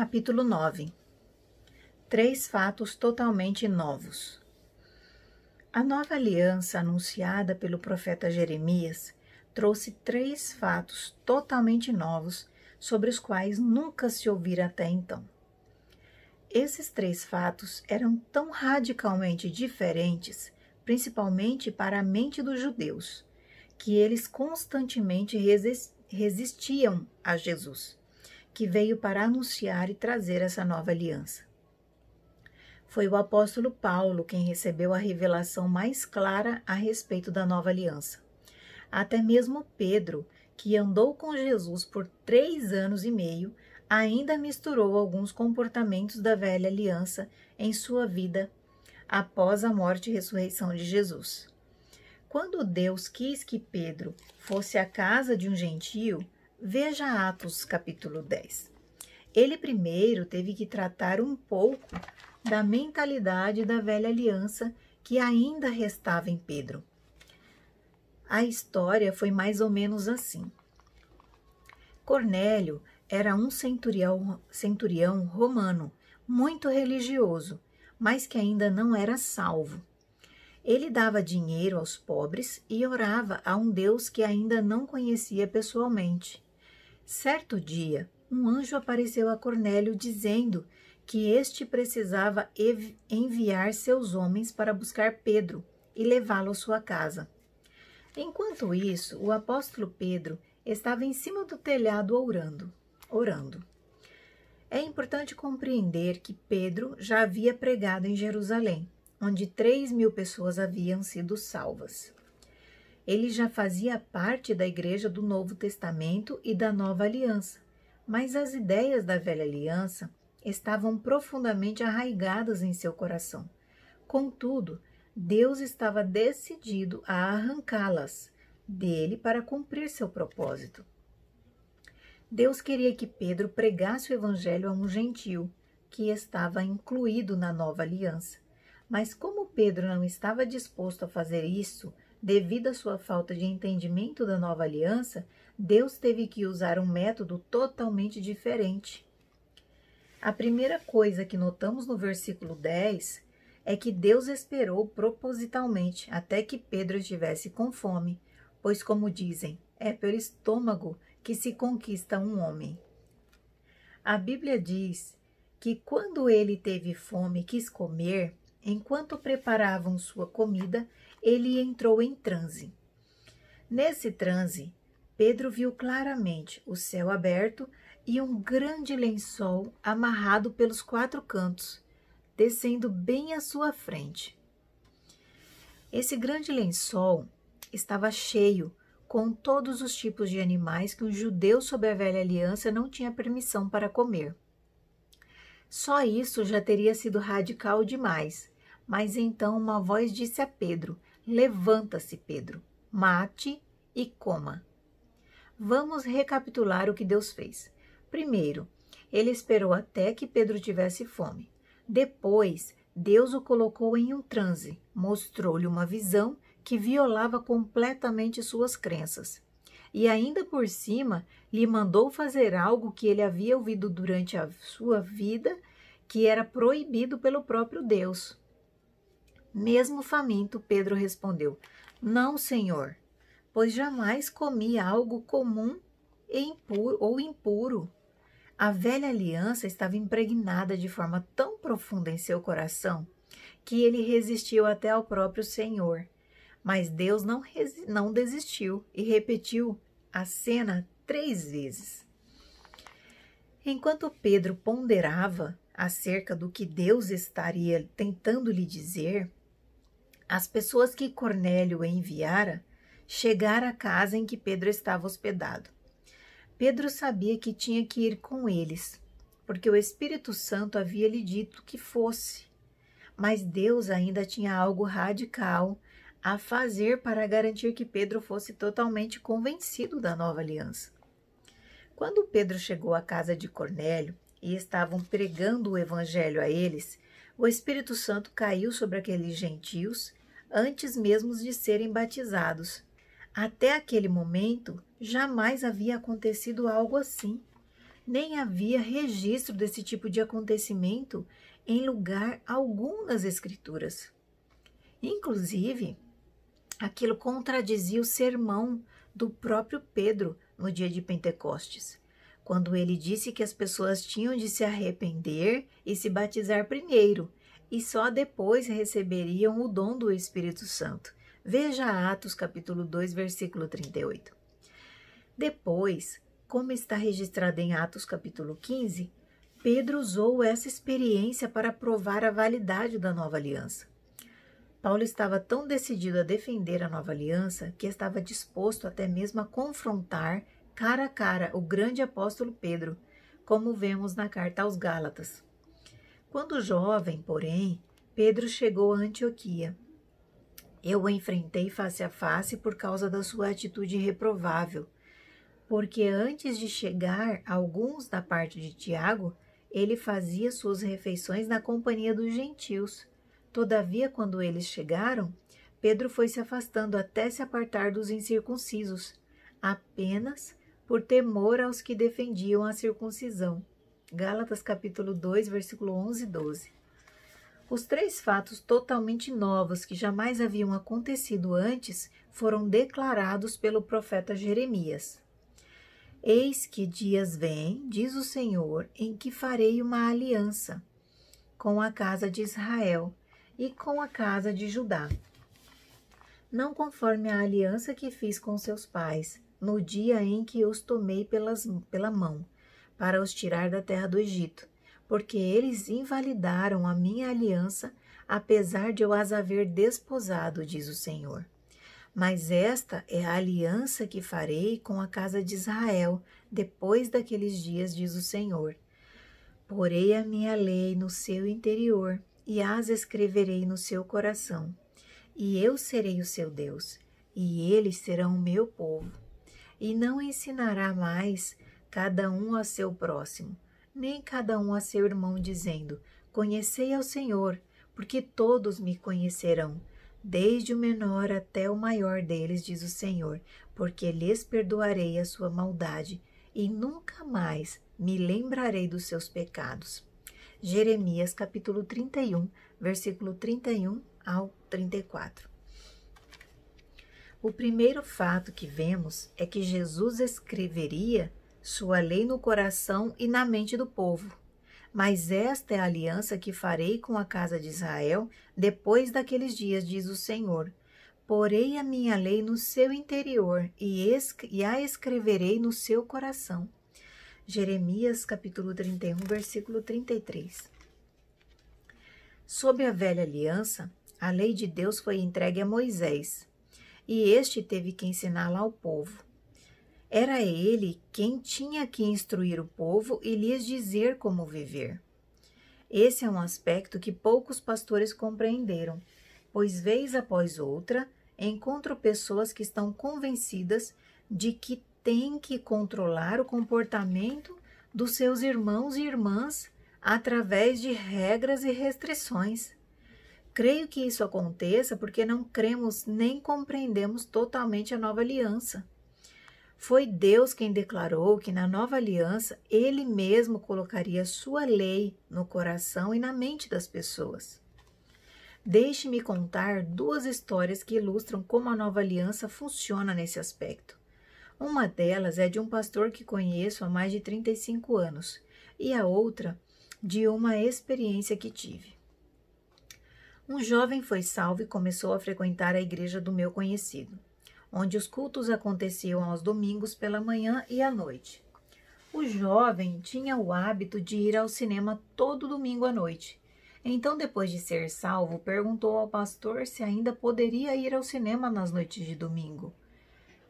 Capítulo 9 Três fatos totalmente novos. A nova aliança anunciada pelo profeta Jeremias trouxe três fatos totalmente novos sobre os quais nunca se ouvira até então. Esses três fatos eram tão radicalmente diferentes, principalmente para a mente dos judeus, que eles constantemente resistiam a Jesus, que veio para anunciar e trazer essa nova aliança. Foi o apóstolo Paulo quem recebeu a revelação mais clara a respeito da nova aliança. Até mesmo Pedro, que andou com Jesus por três anos e meio, ainda misturou alguns comportamentos da velha aliança em sua vida após a morte e ressurreição de Jesus. Quando Deus quis que Pedro fosse à casa de um gentio, veja Atos capítulo 10. Ele primeiro teve que tratar um pouco da mentalidade da velha aliança que ainda restava em Pedro. A história foi mais ou menos assim. Cornélio era um centurião, centurião romano, muito religioso, mas que ainda não era salvo. Ele dava dinheiro aos pobres e orava a um Deus que ainda não conhecia pessoalmente. Certo dia, um anjo apareceu a Cornélio dizendo que este precisava enviar seus homens para buscar Pedro e levá-lo à sua casa. Enquanto isso, o apóstolo Pedro estava em cima do telhado orando orando. É importante compreender que Pedro já havia pregado em Jerusalém, onde três mil pessoas haviam sido salvas. Ele já fazia parte da Igreja do Novo Testamento e da Nova Aliança, mas as ideias da Velha Aliança estavam profundamente arraigadas em seu coração. Contudo, Deus estava decidido a arrancá-las dele para cumprir seu propósito. Deus queria que Pedro pregasse o evangelho a um gentil que estava incluído na nova aliança. Mas como Pedro não estava disposto a fazer isso, devido à sua falta de entendimento da nova aliança, Deus teve que usar um método totalmente diferente. A primeira coisa que notamos no versículo 10 é que Deus esperou propositalmente até que Pedro estivesse com fome, pois, como dizem, é pelo estômago que se conquista um homem. A Bíblia diz que quando ele teve fome e quis comer, enquanto preparavam sua comida, ele entrou em transe. Nesse transe, Pedro viu claramente o céu aberto e um grande lençol amarrado pelos quatro cantos, descendo bem à sua frente. Esse grande lençol estava cheio com todos os tipos de animais que um judeu sob a velha aliança não tinha permissão para comer. Só isso já teria sido radical demais. Mas então uma voz disse a Pedro: Levanta-se, Pedro, mate e coma. Vamos recapitular o que Deus fez. Primeiro, ele esperou até que Pedro tivesse fome. Depois, Deus o colocou em um transe, mostrou-lhe uma visão que violava completamente suas crenças. E ainda por cima, lhe mandou fazer algo que ele havia ouvido durante a sua vida, que era proibido pelo próprio Deus. Mesmo faminto, Pedro respondeu: Não, Senhor, pois jamais comi algo comum impuro, ou impuro. A velha aliança estava impregnada de forma tão profunda em seu coração que ele resistiu até ao próprio Senhor mas Deus não, não desistiu e repetiu a cena três vezes. Enquanto Pedro ponderava acerca do que Deus estaria tentando lhe dizer, as pessoas que Cornélio enviara chegaram à casa em que Pedro estava hospedado. Pedro sabia que tinha que ir com eles, porque o Espírito Santo havia lhe dito que fosse. Mas Deus ainda tinha algo radical a fazer para garantir que Pedro fosse totalmente convencido da nova aliança. Quando Pedro chegou à casa de Cornélio e estavam pregando o evangelho a eles, o Espírito Santo caiu sobre aqueles gentios antes mesmo de serem batizados. Até aquele momento, jamais havia acontecido algo assim. Nem havia registro desse tipo de acontecimento em lugar algum nas Escrituras. Inclusive, aquilo contradizia o sermão do próprio Pedro no dia de Pentecostes, quando ele disse que as pessoas tinham de se arrepender e se batizar primeiro, e só depois receberiam o dom do Espírito Santo. Veja Atos capítulo 2, versículo 38. Depois, como está registrado em Atos capítulo 15, Pedro usou essa experiência para provar a validade da nova aliança. Paulo estava tão decidido a defender a nova aliança que estava disposto até mesmo a confrontar cara a cara o grande apóstolo Pedro, como vemos na carta aos Gálatas. Quando jovem, porém, Pedro chegou a Antioquia. Eu o enfrentei face a face por causa da sua atitude reprovável, porque antes de chegar alguns da parte de Tiago, ele fazia suas refeições na companhia dos gentios. Todavia, quando eles chegaram, Pedro foi se afastando até se apartar dos incircuncisos, apenas por temor aos que defendiam a circuncisão. Gálatas capítulo 2, versículo 11 e 12. Os três fatos totalmente novos que jamais haviam acontecido antes foram declarados pelo profeta Jeremias. Eis que dias vêm, diz o Senhor, em que farei uma aliança com a casa de Israel e com a casa de Judá. Não conforme a aliança que fiz com seus pais, no dia em que os tomei pelas, pela mão, para os tirar da terra do Egito, porque eles invalidaram a minha aliança, apesar de eu as haver desposado, diz o Senhor. Mas esta é a aliança que farei com a casa de Israel depois daqueles dias, diz o Senhor. Porei a minha lei no seu interior e as escreverei no seu coração. E eu serei o seu Deus, e eles serão o meu povo. E não ensinará mais cada um a seu próximo, nem cada um a seu irmão, dizendo: Conhecei ao Senhor, porque todos me conhecerão, desde o menor até o maior deles, diz o Senhor, porque lhes perdoarei a sua maldade e nunca mais me lembrarei dos seus pecados. Jeremias capítulo 31, versículo 31 ao 34. O primeiro fato que vemos é que Jesus escreveria sua lei no coração e na mente do povo. Mas esta é a aliança que farei com a casa de Israel depois daqueles dias, diz o Senhor. Porei a minha lei no seu interior e, e a escreverei no seu coração. Jeremias capítulo 31, versículo 33. Sob a velha aliança, a lei de Deus foi entregue a Moisés, e este teve que ensiná-la ao povo. Era ele quem tinha que instruir o povo e lhes dizer como viver. Esse é um aspecto que poucos pastores compreenderam, pois, vez após outra, encontro pessoas que estão convencidas de que têm que controlar o comportamento dos seus irmãos e irmãs através de regras e restrições. Creio que isso aconteça porque não cremos nem compreendemos totalmente a nova aliança. Foi Deus quem declarou que na nova aliança ele mesmo colocaria sua lei no coração e na mente das pessoas. Deixe-me contar duas histórias que ilustram como a nova aliança funciona nesse aspecto. Uma delas é de um pastor que conheço há mais de 35 anos, e a outra de uma experiência que tive. Um jovem foi salvo e começou a frequentar a igreja do meu conhecido onde os cultos aconteciam aos domingos pela manhã e à noite. O jovem tinha o hábito de ir ao cinema todo domingo à noite. Então, depois de ser salvo, perguntou ao pastor se ainda poderia ir ao cinema nas noites de domingo.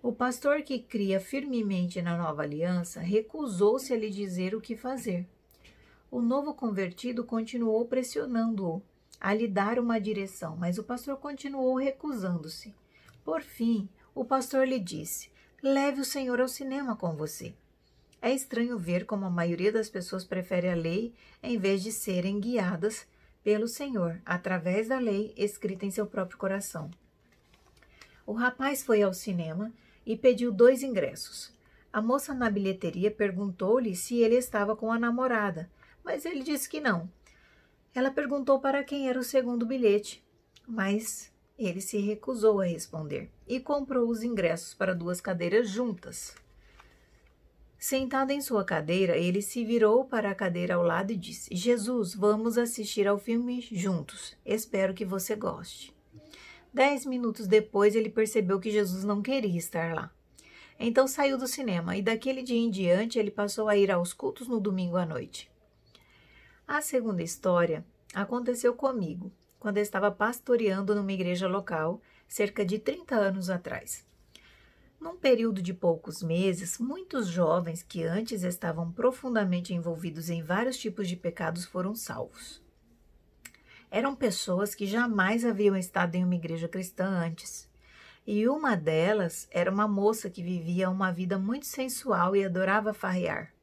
O pastor, que cria firmemente na nova aliança, recusou-se a lhe dizer o que fazer. O novo convertido continuou pressionando-o a lhe dar uma direção, mas o pastor continuou recusando-se. Por fim, o pastor lhe disse: Leve o Senhor ao cinema com você. É estranho ver como a maioria das pessoas prefere a lei em vez de serem guiadas pelo Senhor através da lei escrita em seu próprio coração. O rapaz foi ao cinema e pediu dois ingressos. A moça na bilheteria perguntou-lhe se ele estava com a namorada, mas ele disse que não. Ela perguntou para quem era o segundo bilhete, mas ele se recusou a responder e comprou os ingressos para duas cadeiras juntas. Sentado em sua cadeira, ele se virou para a cadeira ao lado e disse: Jesus, vamos assistir ao filme juntos. Espero que você goste. Dez minutos depois, ele percebeu que Jesus não queria estar lá. Então saiu do cinema e daquele dia em diante ele passou a ir aos cultos no domingo à noite. A segunda história aconteceu comigo, quando estava pastoreando numa igreja local, cerca de 30 anos atrás. Num período de poucos meses, muitos jovens que antes estavam profundamente envolvidos em vários tipos de pecados foram salvos. Eram pessoas que jamais haviam estado em uma igreja cristã antes. E uma delas era uma moça que vivia uma vida muito sensual e adorava farrear.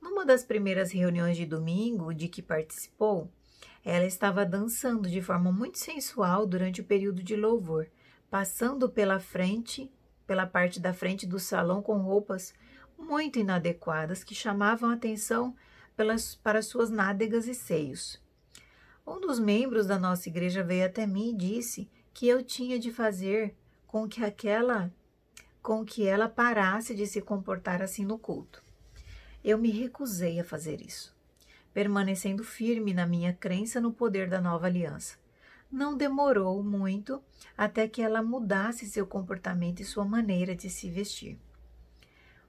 Numa das primeiras reuniões de domingo de que participou, ela estava dançando de forma muito sensual durante o período de louvor, passando pela frente pela parte da frente do salão com roupas muito inadequadas que chamavam atenção pelas, para suas nádegas e seios. Um dos membros da nossa igreja veio até mim e disse que eu tinha de fazer com que aquela com que ela parasse de se comportar assim no culto. Eu me recusei a fazer isso, permanecendo firme na minha crença no poder da nova aliança. Não demorou muito até que ela mudasse seu comportamento e sua maneira de se vestir.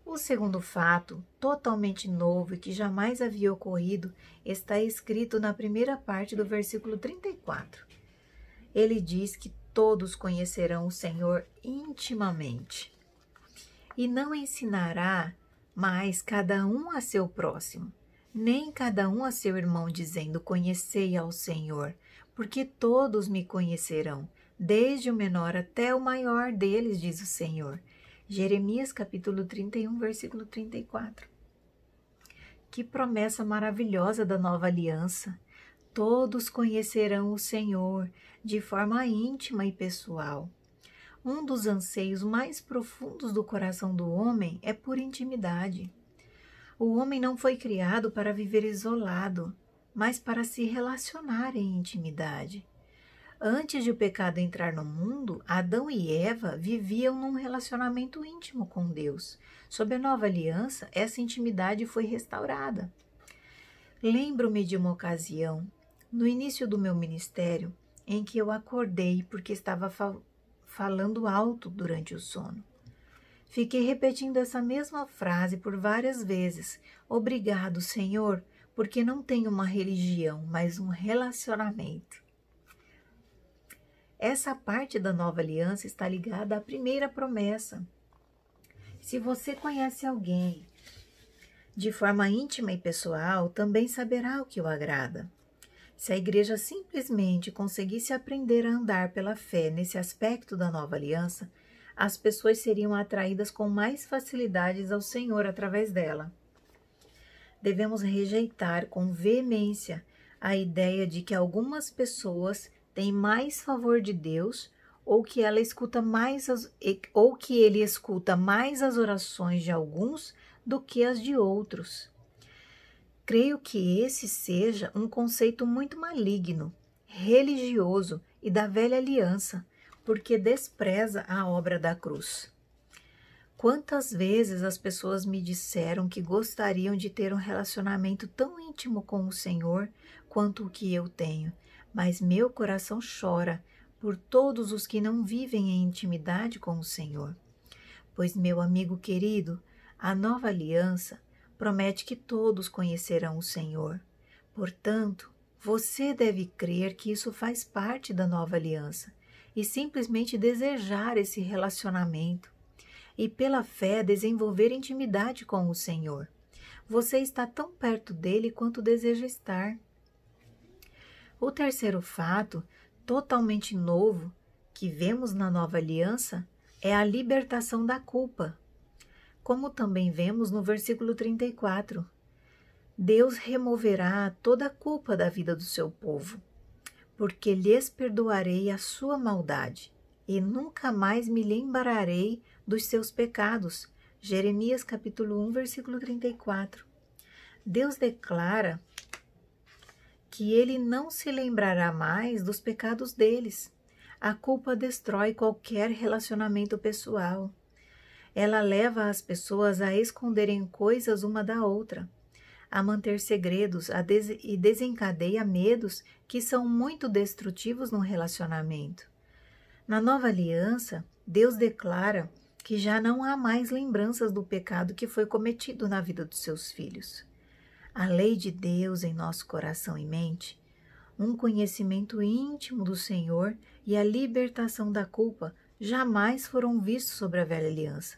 O segundo fato, totalmente novo e que jamais havia ocorrido, está escrito na primeira parte do versículo 34. Ele diz que todos conhecerão o Senhor intimamente e não ensinará mais cada um a seu próximo, nem cada um a seu irmão, dizendo: Conhecei ao Senhor, porque todos me conhecerão, desde o menor até o maior deles, diz o Senhor. Jeremias capítulo 31, versículo 34. Que promessa maravilhosa da nova aliança! Todos conhecerão o Senhor de forma íntima e pessoal. Um dos anseios mais profundos do coração do homem é por intimidade. O homem não foi criado para viver isolado, mas para se relacionar em intimidade. Antes de o pecado entrar no mundo, Adão e Eva viviam num relacionamento íntimo com Deus. Sob a nova aliança, essa intimidade foi restaurada. Lembro-me de uma ocasião, no início do meu ministério, em que eu acordei porque estava fa falando alto durante o sono. Fiquei repetindo essa mesma frase por várias vezes. Obrigado, Senhor, porque não tenho uma religião, mas um relacionamento. Essa parte da nova aliança está ligada à primeira promessa. Se você conhece alguém de forma íntima e pessoal, também saberá o que o agrada. Se a igreja simplesmente conseguisse aprender a andar pela fé nesse aspecto da nova aliança, as pessoas seriam atraídas com mais facilidades ao Senhor através dela devemos rejeitar com veemência a ideia de que algumas pessoas têm mais favor de Deus ou que ela escuta mais as, ou que ele escuta mais as orações de alguns do que as de outros. Creio que esse seja um conceito muito maligno, religioso e da velha aliança, porque despreza a obra da cruz. Quantas vezes as pessoas me disseram que gostariam de ter um relacionamento tão íntimo com o Senhor quanto o que eu tenho, mas meu coração chora por todos os que não vivem em intimidade com o Senhor. Pois, meu amigo querido, a nova aliança promete que todos conhecerão o Senhor. Portanto, você deve crer que isso faz parte da nova aliança e simplesmente desejar esse relacionamento e pela fé desenvolver intimidade com o Senhor. Você está tão perto dele quanto deseja estar. O terceiro fato, totalmente novo, que vemos na nova aliança é a libertação da culpa. Como também vemos no versículo 34. Deus removerá toda a culpa da vida do seu povo, porque lhes perdoarei a sua maldade, e nunca mais me lembrarei dos seus pecados, Jeremias capítulo 1, versículo 34. Deus declara que ele não se lembrará mais dos pecados deles. A culpa destrói qualquer relacionamento pessoal. Ela leva as pessoas a esconderem coisas uma da outra, a manter segredos a des e desencadeia medos que são muito destrutivos no relacionamento. Na nova aliança, Deus declara que já não há mais lembranças do pecado que foi cometido na vida dos seus filhos. A lei de Deus em nosso coração e mente, um conhecimento íntimo do Senhor e a libertação da culpa jamais foram vistos sobre a velha aliança,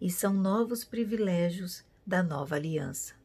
e são novos privilégios da nova aliança.